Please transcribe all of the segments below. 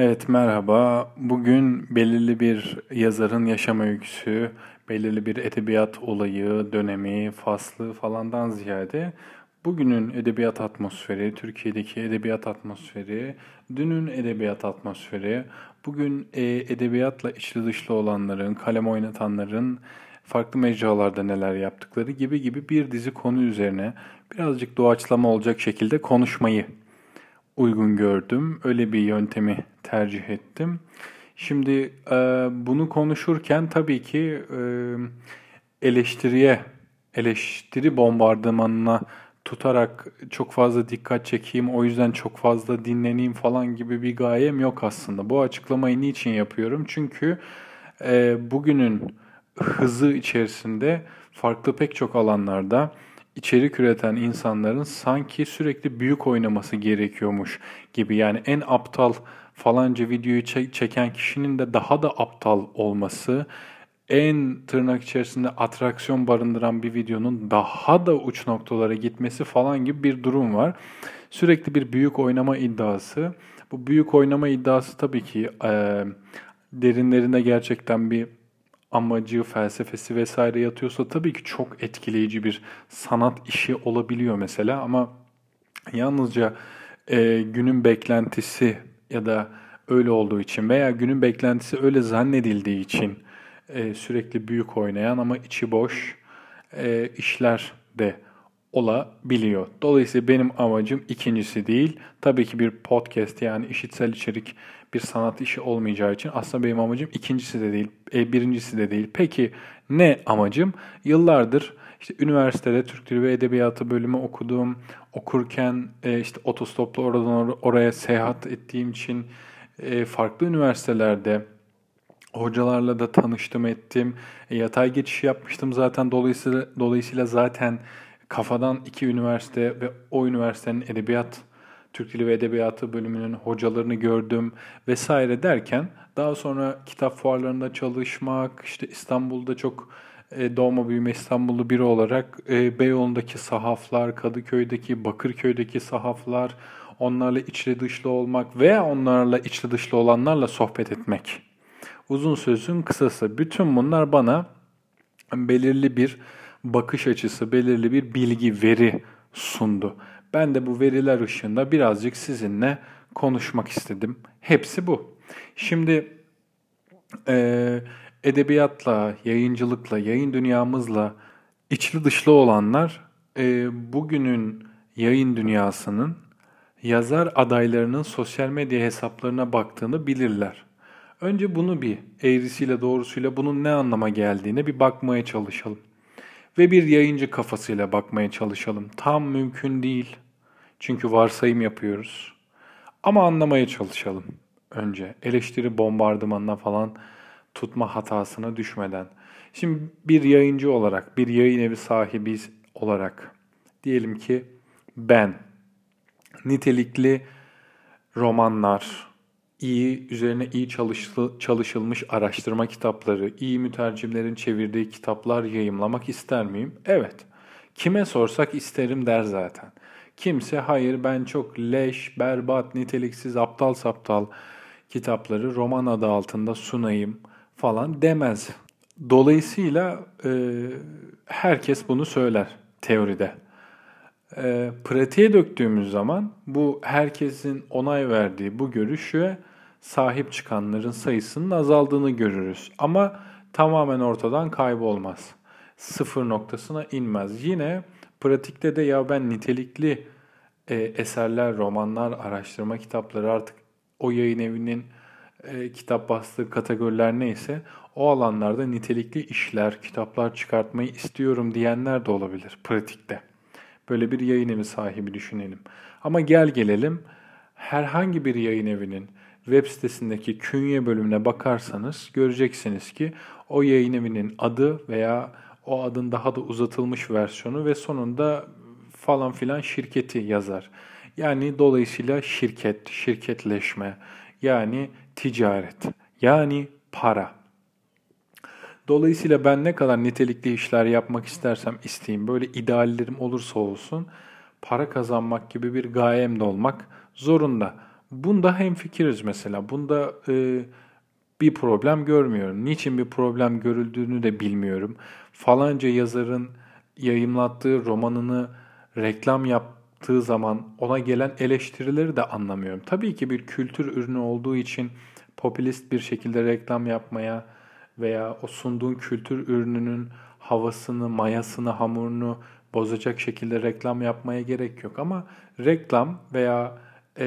Evet merhaba. Bugün belirli bir yazarın yaşam öyküsü, belirli bir edebiyat olayı, dönemi, faslı falandan ziyade bugünün edebiyat atmosferi, Türkiye'deki edebiyat atmosferi, dünün edebiyat atmosferi, bugün e, edebiyatla içli dışlı olanların, kalem oynatanların farklı mecralarda neler yaptıkları gibi gibi bir dizi konu üzerine birazcık doğaçlama olacak şekilde konuşmayı uygun gördüm. Öyle bir yöntemi tercih ettim. Şimdi e, bunu konuşurken tabii ki e, eleştiriye, eleştiri bombardımanına tutarak çok fazla dikkat çekeyim, o yüzden çok fazla dinleneyim falan gibi bir gayem yok aslında. Bu açıklamayı niçin yapıyorum? Çünkü e, bugünün hızı içerisinde farklı pek çok alanlarda içerik üreten insanların sanki sürekli büyük oynaması gerekiyormuş gibi. Yani en aptal falanca videoyu çeken kişinin de daha da aptal olması, en tırnak içerisinde atraksiyon barındıran bir videonun daha da uç noktalara gitmesi falan gibi bir durum var. Sürekli bir büyük oynama iddiası. Bu büyük oynama iddiası tabii ki e, derinlerinde gerçekten bir amacı, felsefesi vesaire yatıyorsa tabii ki çok etkileyici bir sanat işi olabiliyor mesela ama yalnızca e, günün beklentisi ya da öyle olduğu için veya günün beklentisi öyle zannedildiği için e, sürekli büyük oynayan ama içi boş e, işler de olabiliyor. Dolayısıyla benim amacım ikincisi değil. Tabii ki bir podcast yani işitsel içerik bir sanat işi olmayacağı için aslında benim amacım ikincisi de değil, e, birincisi de değil. Peki ne amacım? Yıllardır işte üniversitede Türk Dili ve Edebiyatı bölümü okudum. Okurken e, işte otostopla oradan or- oraya seyahat ettiğim için e, farklı üniversitelerde hocalarla da tanıştım ettim. Yatay geçiş yapmıştım zaten dolayısıyla dolayısıyla zaten kafadan iki üniversite ve o üniversitenin edebiyat Türk Dili ve Edebiyatı bölümünün hocalarını gördüm vesaire derken daha sonra kitap fuarlarında çalışmak, işte İstanbul'da çok e, doğma büyüme İstanbullu biri olarak e, Beyoğlu'ndaki sahaflar, Kadıköy'deki, Bakırköy'deki sahaflar, onlarla içli dışlı olmak veya onlarla içli dışlı olanlarla sohbet etmek. Uzun sözün kısası. Bütün bunlar bana belirli bir bakış açısı, belirli bir bilgi, veri sundu. Ben de bu veriler ışığında birazcık sizinle konuşmak istedim. Hepsi bu. Şimdi e, edebiyatla, yayıncılıkla, yayın dünyamızla içli dışlı olanlar e, bugünün yayın dünyasının yazar adaylarının sosyal medya hesaplarına baktığını bilirler. Önce bunu bir eğrisiyle doğrusuyla bunun ne anlama geldiğine bir bakmaya çalışalım ve bir yayıncı kafasıyla bakmaya çalışalım. Tam mümkün değil. Çünkü varsayım yapıyoruz. Ama anlamaya çalışalım önce. Eleştiri bombardımanına falan tutma hatasına düşmeden. Şimdi bir yayıncı olarak, bir yayın evi sahibi olarak diyelim ki ben nitelikli romanlar, iyi, üzerine iyi çalıştı, çalışılmış araştırma kitapları, iyi mütercimlerin çevirdiği kitaplar yayımlamak ister miyim? Evet. Kime sorsak isterim der zaten. Kimse hayır ben çok leş, berbat, niteliksiz, aptal saptal kitapları roman adı altında sunayım falan demez. Dolayısıyla e, herkes bunu söyler teoride. E, pratiğe döktüğümüz zaman bu herkesin onay verdiği bu görüşe sahip çıkanların sayısının azaldığını görürüz. Ama tamamen ortadan kaybolmaz. Sıfır noktasına inmez. Yine pratikte de ya ben nitelikli e, eserler, romanlar, araştırma kitapları artık o yayın evinin e, kitap bastığı kategoriler neyse o alanlarda nitelikli işler, kitaplar çıkartmayı istiyorum diyenler de olabilir pratikte. Böyle bir yayın evi sahibi düşünelim. Ama gel gelelim herhangi bir yayın evinin web sitesindeki künye bölümüne bakarsanız göreceksiniz ki o yayın evinin adı veya o adın daha da uzatılmış versiyonu ve sonunda falan filan şirketi yazar. Yani dolayısıyla şirket, şirketleşme, yani ticaret, yani para. Dolayısıyla ben ne kadar nitelikli işler yapmak istersem isteyeyim, böyle ideallerim olursa olsun para kazanmak gibi bir gayem de olmak zorunda. Bunda hemfikiriz mesela. Bunda e, bir problem görmüyorum. Niçin bir problem görüldüğünü de bilmiyorum. Falanca yazarın yayımlattığı romanını reklam yaptığı zaman ona gelen eleştirileri de anlamıyorum. Tabii ki bir kültür ürünü olduğu için popülist bir şekilde reklam yapmaya veya o sunduğun kültür ürününün havasını, mayasını, hamurunu bozacak şekilde reklam yapmaya gerek yok. Ama reklam veya e,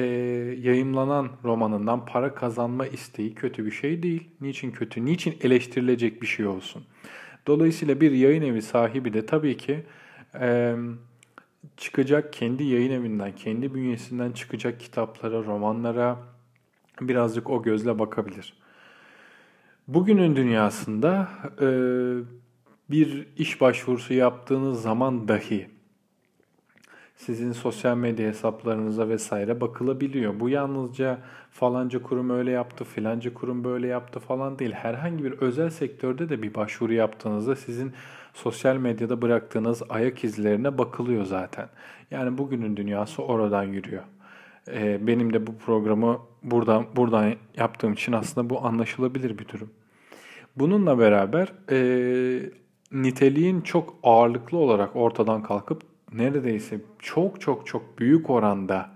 yayımlanan romanından para kazanma isteği kötü bir şey değil. Niçin kötü? Niçin eleştirilecek bir şey olsun? Dolayısıyla bir yayın evi sahibi de tabii ki e, çıkacak kendi yayın evinden, kendi bünyesinden çıkacak kitaplara, romanlara birazcık o gözle bakabilir. Bugünün dünyasında e, bir iş başvurusu yaptığınız zaman dahi sizin sosyal medya hesaplarınıza vesaire bakılabiliyor. Bu yalnızca falanca kurum öyle yaptı, filanca kurum böyle yaptı falan değil. Herhangi bir özel sektörde de bir başvuru yaptığınızda sizin sosyal medyada bıraktığınız ayak izlerine bakılıyor zaten. Yani bugünün dünyası oradan yürüyor. Ee, benim de bu programı buradan buradan yaptığım için aslında bu anlaşılabilir bir durum. Bununla beraber e, niteliğin çok ağırlıklı olarak ortadan kalkıp neredeyse çok çok çok büyük oranda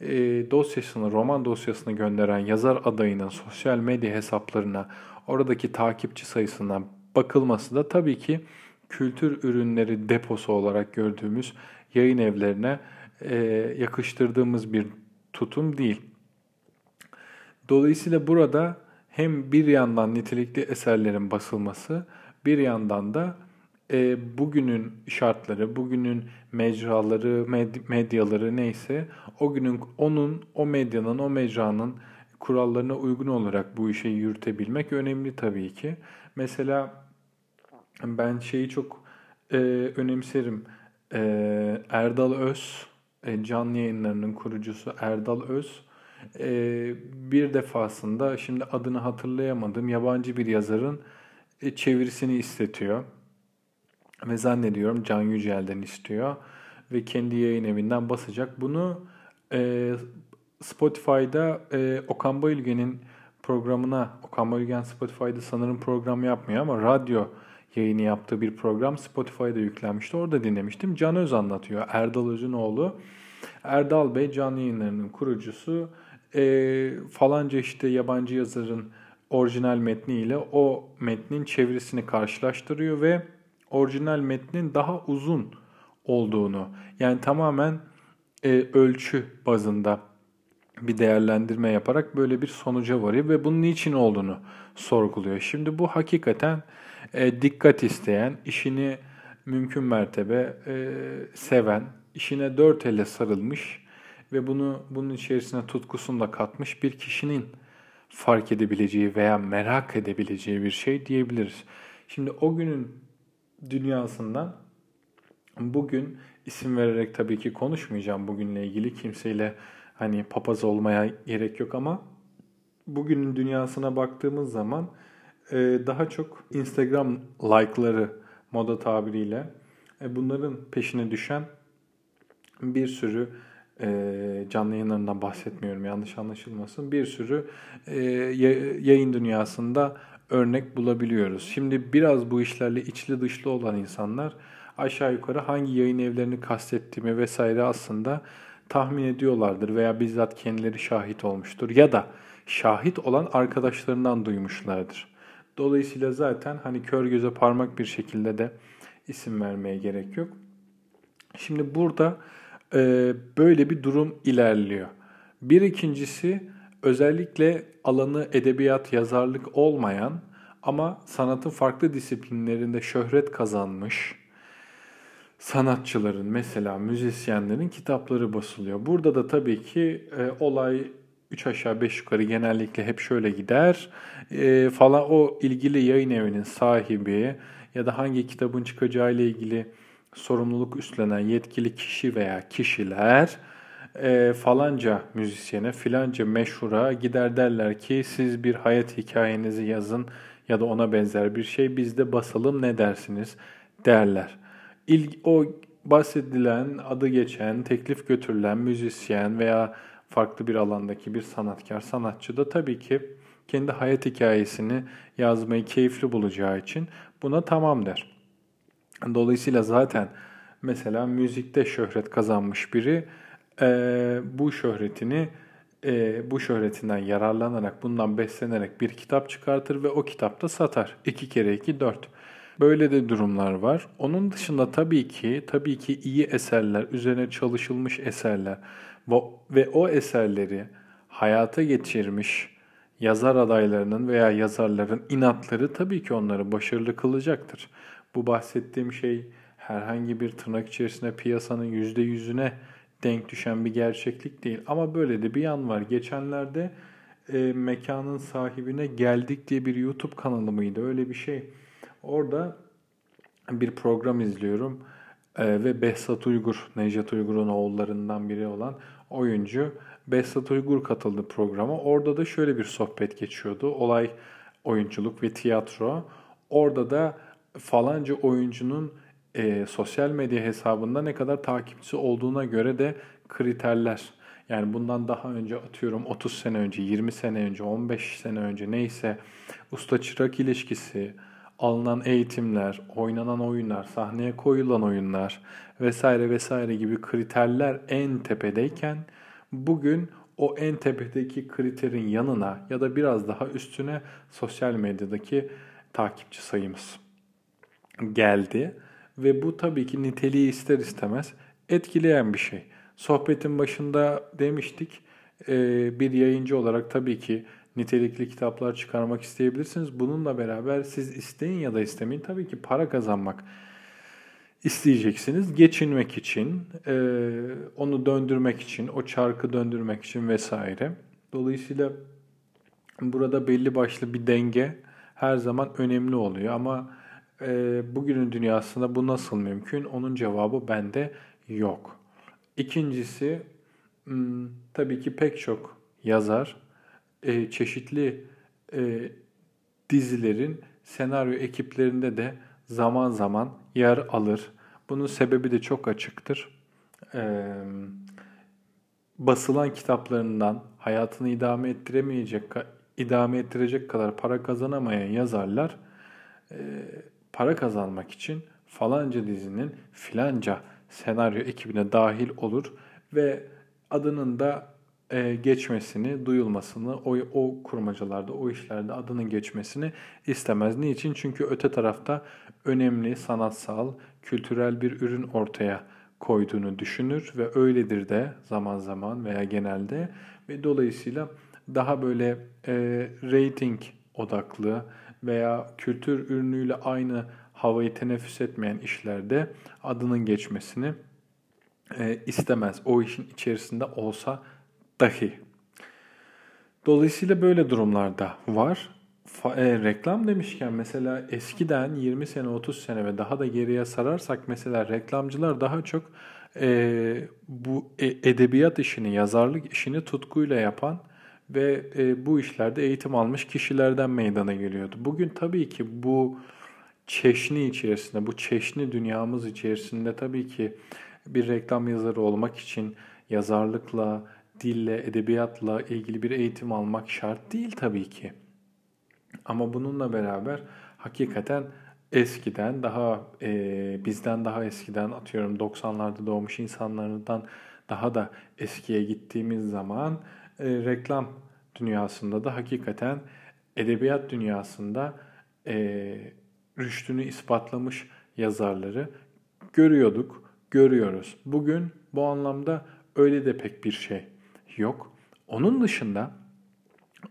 e, dosyasını, roman dosyasını gönderen yazar adayının sosyal medya hesaplarına, oradaki takipçi sayısına bakılması da tabii ki kültür ürünleri deposu olarak gördüğümüz yayın evlerine e, yakıştırdığımız bir tutum değil. Dolayısıyla burada hem bir yandan nitelikli eserlerin basılması, bir yandan da e, bugünün şartları, bugünün mecraları, med- medyaları neyse o günün onun o medyanın, o mecranın kurallarına uygun olarak bu işi yürütebilmek önemli tabii ki. Mesela ben şeyi çok e, önemserim. E, Erdal Öz, e, canlı yayınlarının kurucusu Erdal Öz e, bir defasında şimdi adını hatırlayamadım yabancı bir yazarın e, çevirisini istetiyor. Ve zannediyorum Can Yücel'den istiyor. Ve kendi yayın evinden basacak. Bunu e, Spotify'da e, Okan Bayülgen'in programına, Okan Bayülgen Spotify'da sanırım program yapmıyor ama radyo yayını yaptığı bir program Spotify'da yüklenmişti. Orada dinlemiştim. Can Öz anlatıyor. Erdal Öz'ün oğlu. Erdal Bey canlı yayınlarının kurucusu. E, falanca işte yabancı yazarın orijinal metniyle o metnin çevirisini karşılaştırıyor ve orijinal metnin daha uzun olduğunu yani tamamen e, ölçü bazında bir değerlendirme yaparak böyle bir sonuca varıyor ve bunun niçin olduğunu sorguluyor. Şimdi bu hakikaten e, dikkat isteyen, işini mümkün mertebe e, seven, işine dört elle sarılmış ve bunu bunun içerisine tutkusunu da katmış bir kişinin fark edebileceği veya merak edebileceği bir şey diyebiliriz. Şimdi o günün dünyasından bugün isim vererek tabii ki konuşmayacağım bugünle ilgili kimseyle hani papaz olmaya gerek yok ama bugünün dünyasına baktığımız zaman e, daha çok Instagram like'ları moda tabiriyle e, bunların peşine düşen bir sürü e, canlı yayınlarından bahsetmiyorum yanlış anlaşılmasın. Bir sürü yayın dünyasında örnek bulabiliyoruz. Şimdi biraz bu işlerle içli dışlı olan insanlar aşağı yukarı hangi yayın evlerini kastettiğimi vesaire aslında tahmin ediyorlardır veya bizzat kendileri şahit olmuştur ya da şahit olan arkadaşlarından duymuşlardır. Dolayısıyla zaten hani kör göze parmak bir şekilde de isim vermeye gerek yok. Şimdi burada e, böyle bir durum ilerliyor. Bir ikincisi özellikle alanı edebiyat, yazarlık olmayan ama sanatın farklı disiplinlerinde şöhret kazanmış sanatçıların mesela müzisyenlerin kitapları basılıyor. Burada da tabii ki e, olay 3 aşağı 5 yukarı genellikle hep şöyle gider. E, falan o ilgili yayın evinin sahibi ya da hangi kitabın çıkacağı ile ilgili sorumluluk üstlenen yetkili kişi veya kişiler e, falanca müzisyene, filanca meşhura gider derler ki siz bir hayat hikayenizi yazın ya da ona benzer bir şey biz de basalım ne dersiniz derler. İlg o bahsedilen, adı geçen, teklif götürülen müzisyen veya farklı bir alandaki bir sanatkar, sanatçı da tabii ki kendi hayat hikayesini yazmayı keyifli bulacağı için buna tamam der. Dolayısıyla zaten mesela müzikte şöhret kazanmış biri e, bu şöhretini e, bu şöhretinden yararlanarak, bundan beslenerek bir kitap çıkartır ve o kitapta satar. 2 kere 2 4. Böyle de durumlar var. Onun dışında tabii ki tabii ki iyi eserler, üzerine çalışılmış eserler ve o eserleri hayata geçirmiş yazar adaylarının veya yazarların inatları tabii ki onları başarılı kılacaktır. Bu bahsettiğim şey herhangi bir tırnak içerisinde piyasanın yüzde yüzüne denk düşen bir gerçeklik değil. Ama böyle de bir yan var. Geçenlerde e, mekanın sahibine geldik diye bir YouTube kanalı mıydı? Öyle bir şey. Orada bir program izliyorum. E, ve Behzat Uygur, Necdet Uygur'un oğullarından biri olan oyuncu Behzat Uygur katıldı programa. Orada da şöyle bir sohbet geçiyordu. Olay oyunculuk ve tiyatro. Orada da falanca oyuncunun e, sosyal medya hesabında ne kadar takipçisi olduğuna göre de kriterler. Yani bundan daha önce atıyorum 30 sene önce, 20 sene önce, 15 sene önce neyse usta çırak ilişkisi, alınan eğitimler, oynanan oyunlar, sahneye koyulan oyunlar vesaire vesaire gibi kriterler en tepedeyken bugün o en tepedeki kriterin yanına ya da biraz daha üstüne sosyal medyadaki takipçi sayımız geldi ve bu tabii ki niteliği ister istemez etkileyen bir şey. Sohbetin başında demiştik bir yayıncı olarak tabii ki nitelikli kitaplar çıkarmak isteyebilirsiniz. Bununla beraber siz isteyin ya da istemeyin tabii ki para kazanmak isteyeceksiniz. Geçinmek için, onu döndürmek için, o çarkı döndürmek için vesaire. Dolayısıyla burada belli başlı bir denge her zaman önemli oluyor ama e, bugünün dünyasında bu nasıl mümkün? Onun cevabı bende yok. İkincisi hmm, tabii ki pek çok yazar e, çeşitli e, dizilerin senaryo ekiplerinde de zaman zaman yer alır. Bunun sebebi de çok açıktır. E, basılan kitaplarından hayatını idame ettiremeyecek idame ettirecek kadar para kazanamayan yazarlar e, para kazanmak için falanca dizinin filanca senaryo ekibine dahil olur ve adının da e, geçmesini, duyulmasını, o, o kurmacalarda, o işlerde adının geçmesini istemez. Niçin? Çünkü öte tarafta önemli sanatsal, kültürel bir ürün ortaya koyduğunu düşünür ve öyledir de zaman zaman veya genelde ve dolayısıyla daha böyle e, rating odaklı veya kültür ürünüyle aynı havayı teneffüs etmeyen işlerde adının geçmesini e, istemez. O işin içerisinde olsa dahi. Dolayısıyla böyle durumlarda var. E, reklam demişken mesela eskiden 20 sene 30 sene ve daha da geriye sararsak mesela reklamcılar daha çok e, bu e, edebiyat işini, yazarlık işini tutkuyla yapan ve e, bu işlerde eğitim almış kişilerden meydana geliyordu. Bugün tabii ki bu çeşni içerisinde, bu çeşni dünyamız içerisinde tabii ki bir reklam yazarı olmak için yazarlıkla, dille, edebiyatla ilgili bir eğitim almak şart değil tabii ki. Ama bununla beraber hakikaten eskiden daha e, bizden daha eskiden atıyorum 90'larda doğmuş insanlardan daha da eskiye gittiğimiz zaman e, reklam dünyasında da hakikaten edebiyat dünyasında e, rüştünü ispatlamış yazarları görüyorduk, görüyoruz. Bugün bu anlamda öyle de pek bir şey yok. Onun dışında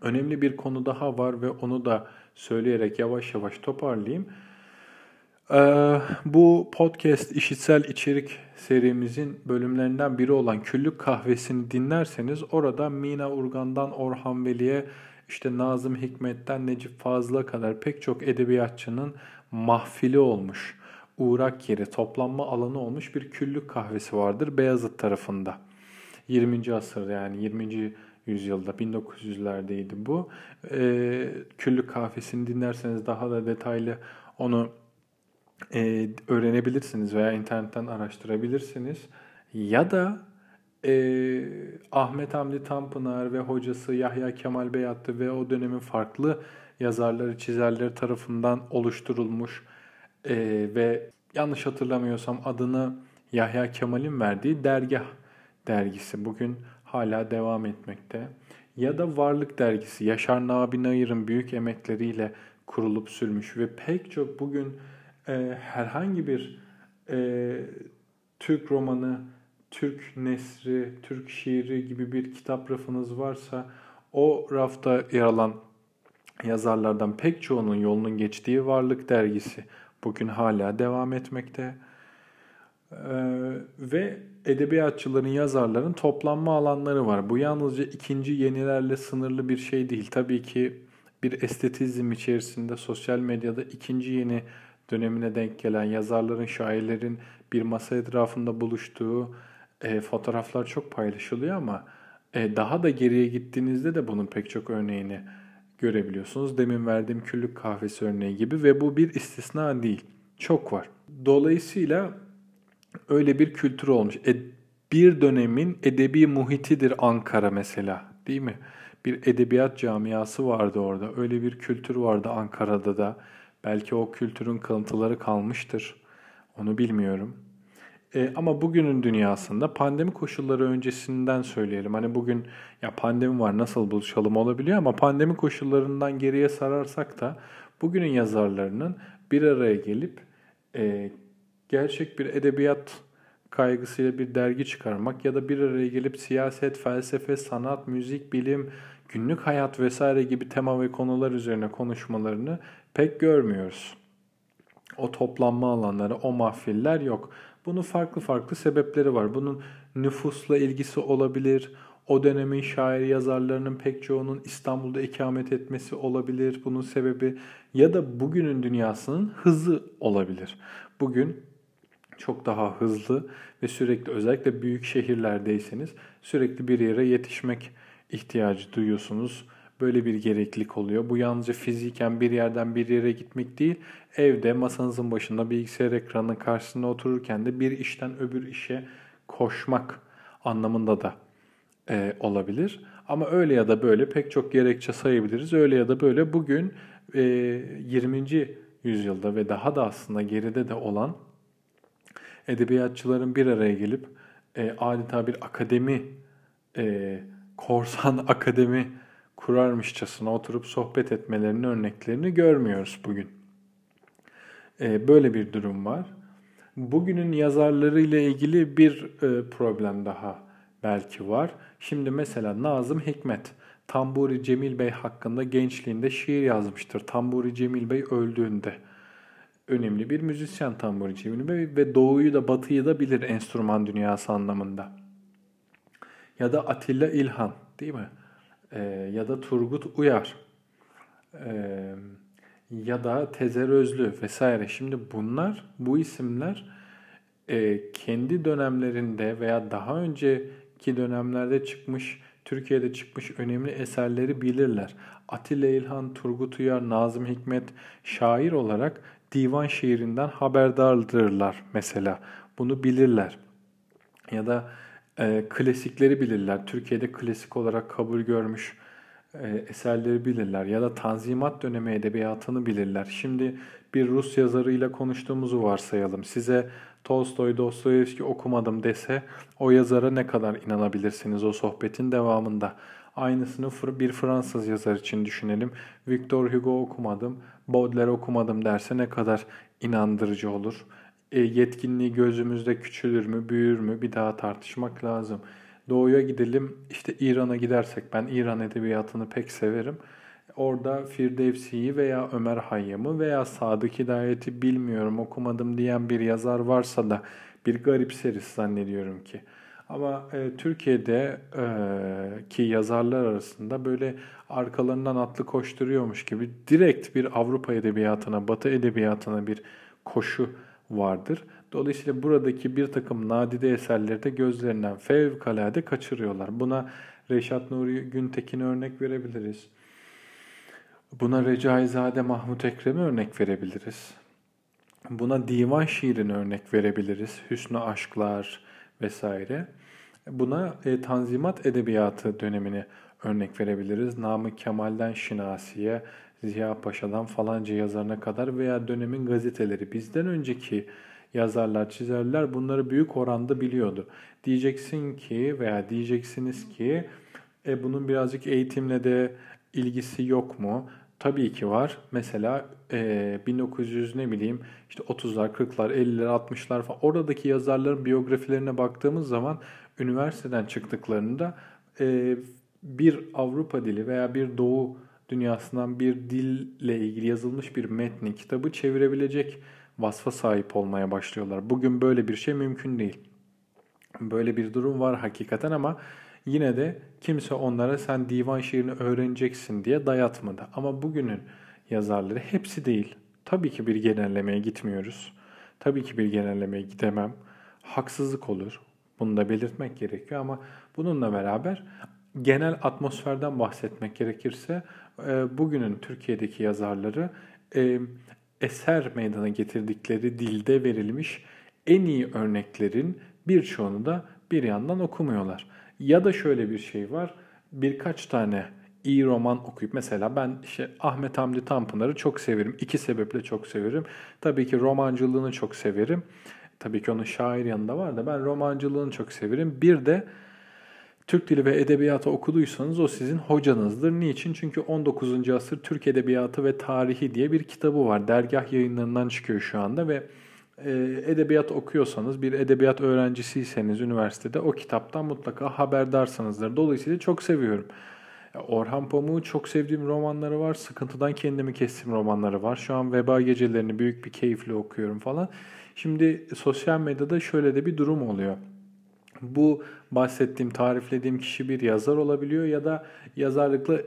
önemli bir konu daha var ve onu da söyleyerek yavaş yavaş toparlayayım. Ee, bu podcast işitsel içerik serimizin bölümlerinden biri olan Küllük Kahvesi'ni dinlerseniz orada Mina Urgan'dan Orhan Veli'ye işte Nazım Hikmet'ten Necip Fazıl'a kadar pek çok edebiyatçının mahfili olmuş, uğrak yeri, toplanma alanı olmuş bir küllük kahvesi vardır Beyazıt tarafında. 20. asır yani 20. yüzyılda 1900'lerdeydi bu. Ee, küllük kahvesini dinlerseniz daha da detaylı onu e, öğrenebilirsiniz veya internetten araştırabilirsiniz. Ya da e, Ahmet Hamdi Tanpınar ve hocası Yahya Kemal Beyatlı ve o dönemin farklı yazarları, çizerleri tarafından oluşturulmuş e, ve yanlış hatırlamıyorsam adını Yahya Kemal'in verdiği Dergah dergisi bugün hala devam etmekte. Ya da Varlık dergisi Yaşar Nabi Nayır'ın büyük emekleriyle kurulup sürmüş ve pek çok bugün e, herhangi bir e, Türk romanı, Türk nesri, Türk şiiri gibi bir kitap rafınız varsa o rafta yer alan yazarlardan pek çoğunun yolunun geçtiği Varlık dergisi bugün hala devam etmekte. Ee, ve edebiyatçıların, yazarların toplanma alanları var. Bu yalnızca ikinci yenilerle sınırlı bir şey değil. Tabii ki bir estetizm içerisinde sosyal medyada ikinci yeni dönemine denk gelen yazarların, şairlerin bir masa etrafında buluştuğu e, fotoğraflar çok paylaşılıyor ama e, daha da geriye gittiğinizde de bunun pek çok örneğini görebiliyorsunuz. Demin verdiğim küllük kahvesi örneği gibi ve bu bir istisna değil. Çok var. Dolayısıyla öyle bir kültür olmuş. E, bir dönemin edebi muhitidir Ankara mesela değil mi? Bir edebiyat camiası vardı orada. Öyle bir kültür vardı Ankara'da da. Belki o kültürün kalıntıları kalmıştır. Onu bilmiyorum. E, ama bugünün dünyasında pandemi koşulları öncesinden söyleyelim. Hani bugün ya pandemi var nasıl buluşalım olabiliyor ama pandemi koşullarından geriye sararsak da bugünün yazarlarının bir araya gelip e, gerçek bir edebiyat kaygısıyla bir dergi çıkarmak ya da bir araya gelip siyaset, felsefe, sanat, müzik, bilim, günlük hayat vesaire gibi tema ve konular üzerine konuşmalarını pek görmüyoruz. O toplanma alanları, o mahfiller yok. Bunun farklı farklı sebepleri var. Bunun nüfusla ilgisi olabilir. O dönemin şair yazarlarının pek çoğunun İstanbul'da ikamet etmesi olabilir. Bunun sebebi ya da bugünün dünyasının hızı olabilir. Bugün çok daha hızlı ve sürekli özellikle büyük şehirlerdeyseniz sürekli bir yere yetişmek ihtiyacı duyuyorsunuz. Böyle bir gereklilik oluyor. Bu yalnızca fiziken bir yerden bir yere gitmek değil, evde masanızın başında bilgisayar ekranının karşısında otururken de bir işten öbür işe koşmak anlamında da e, olabilir. Ama öyle ya da böyle pek çok gerekçe sayabiliriz. Öyle ya da böyle bugün e, 20. yüzyılda ve daha da aslında geride de olan edebiyatçıların bir araya gelip e, adeta bir akademi, e, korsan akademi kurarmışçasına oturup sohbet etmelerinin örneklerini görmüyoruz bugün. E, böyle bir durum var. Bugünün yazarları ile ilgili bir e, problem daha belki var. Şimdi mesela Nazım Hikmet, Tamburi Cemil Bey hakkında gençliğinde şiir yazmıştır. Tamburi Cemil Bey öldüğünde önemli bir müzisyen Tamburi Cemil Bey ve doğuyu da batıyı da bilir enstrüman dünyası anlamında. Ya da Atilla İlhan değil mi? Ee, ya da Turgut Uyar. Ee, ya da Tezer Özlü vesaire. Şimdi bunlar, bu isimler e, kendi dönemlerinde veya daha önceki dönemlerde çıkmış, Türkiye'de çıkmış önemli eserleri bilirler. Atilla İlhan, Turgut Uyar, Nazım Hikmet şair olarak divan şiirinden haberdardırlar mesela. Bunu bilirler. Ya da e, klasikleri bilirler. Türkiye'de klasik olarak kabul görmüş e, eserleri bilirler. Ya da Tanzimat dönemi edebiyatını bilirler. Şimdi bir Rus yazarıyla konuştuğumuzu varsayalım. Size Tolstoy, Dostoyevski okumadım dese o yazara ne kadar inanabilirsiniz o sohbetin devamında. Aynısını bir Fransız yazar için düşünelim. Victor Hugo okumadım, Baudelaire okumadım derse ne kadar inandırıcı olur. E, yetkinliği gözümüzde küçülür mü, büyür mü bir daha tartışmak lazım. Doğuya gidelim, işte İran'a gidersek ben İran edebiyatını pek severim. Orada Firdevsi'yi veya Ömer Hayyam'ı veya Sadık Hidayet'i bilmiyorum okumadım diyen bir yazar varsa da bir garipseriz zannediyorum ki. Ama e, Türkiye'de e, ki yazarlar arasında böyle arkalarından atlı koşturuyormuş gibi direkt bir Avrupa edebiyatına, Batı edebiyatına bir koşu vardır. Dolayısıyla buradaki bir takım nadide eserleri de gözlerinden fevkalade kaçırıyorlar. Buna Reşat Nuri Güntekin örnek verebiliriz. Buna Recaizade Mahmut Ekrem'e örnek verebiliriz. Buna divan şiirine örnek verebiliriz. Hüsnü Aşklar vesaire. Buna e, Tanzimat Edebiyatı dönemini örnek verebiliriz. Namık Kemal'den Şinasi'ye, Ziya Paşa'dan falanca yazarına kadar veya dönemin gazeteleri bizden önceki yazarlar, çizerler bunları büyük oranda biliyordu. Diyeceksin ki veya diyeceksiniz ki e, bunun birazcık eğitimle de ilgisi yok mu? Tabii ki var. Mesela e, 1900 ne bileyim işte 30'lar, 40'lar, 50'ler, 60'lar falan oradaki yazarların biyografilerine baktığımız zaman üniversiteden çıktıklarında e, bir Avrupa dili veya bir Doğu dünyasından bir dille ilgili yazılmış bir metni, kitabı çevirebilecek vasfa sahip olmaya başlıyorlar. Bugün böyle bir şey mümkün değil. Böyle bir durum var hakikaten ama yine de kimse onlara sen divan şiirini öğreneceksin diye dayatmadı. Ama bugünün yazarları hepsi değil. Tabii ki bir genellemeye gitmiyoruz. Tabii ki bir genellemeye gidemem. Haksızlık olur. Bunu da belirtmek gerekiyor ama bununla beraber genel atmosferden bahsetmek gerekirse e, bugünün Türkiye'deki yazarları e, eser meydana getirdikleri dilde verilmiş en iyi örneklerin birçoğunu da bir yandan okumuyorlar. Ya da şöyle bir şey var. Birkaç tane iyi roman okuyup mesela ben işte Ahmet Hamdi Tanpınar'ı çok severim. İki sebeple çok severim. Tabii ki romancılığını çok severim. Tabii ki onun şair yanında var da ben romancılığını çok severim. Bir de Türk Dili ve Edebiyatı okuduysanız o sizin hocanızdır. Niçin? Çünkü 19. asır Türk Edebiyatı ve Tarihi diye bir kitabı var. Dergah yayınlarından çıkıyor şu anda ve e, edebiyat okuyorsanız, bir edebiyat öğrencisiyseniz üniversitede o kitaptan mutlaka haberdarsınızdır. Dolayısıyla çok seviyorum. Orhan Pamuk'u çok sevdiğim romanları var. Sıkıntıdan kendimi kestim romanları var. Şu an Veba Gecelerini büyük bir keyifle okuyorum falan. Şimdi sosyal medyada şöyle de bir durum oluyor. Bu bahsettiğim, tariflediğim kişi bir yazar olabiliyor ya da yazarlıkla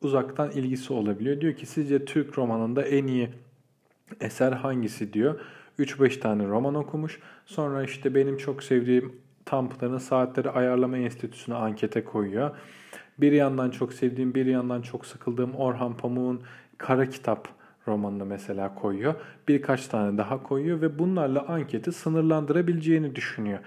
uzaktan ilgisi olabiliyor. Diyor ki sizce Türk romanında en iyi eser hangisi diyor. 3-5 tane roman okumuş. Sonra işte benim çok sevdiğim Tanpınar'ın Saatleri Ayarlama Enstitüsü'ne ankete koyuyor. Bir yandan çok sevdiğim, bir yandan çok sıkıldığım Orhan Pamuk'un Kara Kitap romanını mesela koyuyor. Birkaç tane daha koyuyor ve bunlarla anketi sınırlandırabileceğini düşünüyor.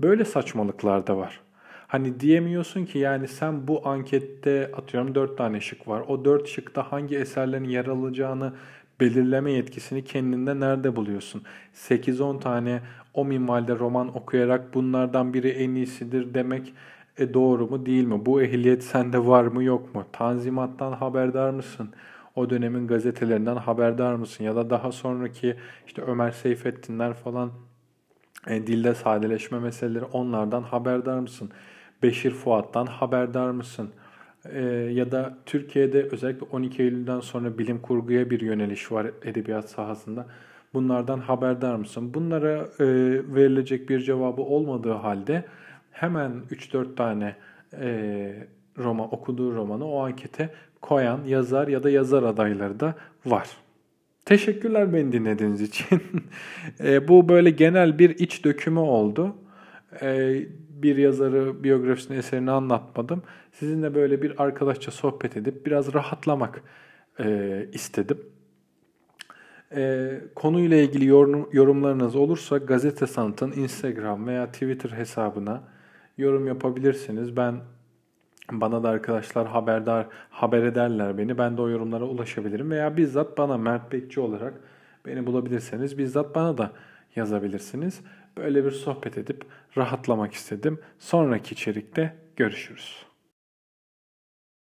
Böyle saçmalıklar da var. Hani diyemiyorsun ki yani sen bu ankette atıyorum 4 tane şık var. O 4 şıkta hangi eserlerin yer alacağını belirleme yetkisini kendinde nerede buluyorsun? 8-10 tane o minvalde roman okuyarak bunlardan biri en iyisidir demek e doğru mu değil mi? Bu ehliyet sende var mı yok mu? Tanzimattan haberdar mısın? O dönemin gazetelerinden haberdar mısın? Ya da daha sonraki işte Ömer Seyfettinler falan e, dilde sadeleşme meseleleri onlardan haberdar mısın? Beşir Fuat'tan haberdar mısın? E, ya da Türkiye'de özellikle 12 Eylül'den sonra bilim kurguya bir yöneliş var edebiyat sahasında. Bunlardan haberdar mısın? Bunlara e, verilecek bir cevabı olmadığı halde hemen 3-4 tane e, roman okuduğu romanı o ankete koyan yazar ya da yazar adayları da var. Teşekkürler beni dinlediğiniz için. e, bu böyle genel bir iç dökümü oldu. E, bir yazarı, biyografisini, eserini anlatmadım. Sizinle böyle bir arkadaşça sohbet edip biraz rahatlamak e, istedim. E, konuyla ilgili yorum, yorumlarınız olursa Gazete Sanat'ın Instagram veya Twitter hesabına yorum yapabilirsiniz. Ben bana da arkadaşlar haberdar haber ederler beni. Ben de o yorumlara ulaşabilirim veya bizzat bana Mert Bekçi olarak beni bulabilirseniz bizzat bana da yazabilirsiniz. Böyle bir sohbet edip rahatlamak istedim. Sonraki içerikte görüşürüz.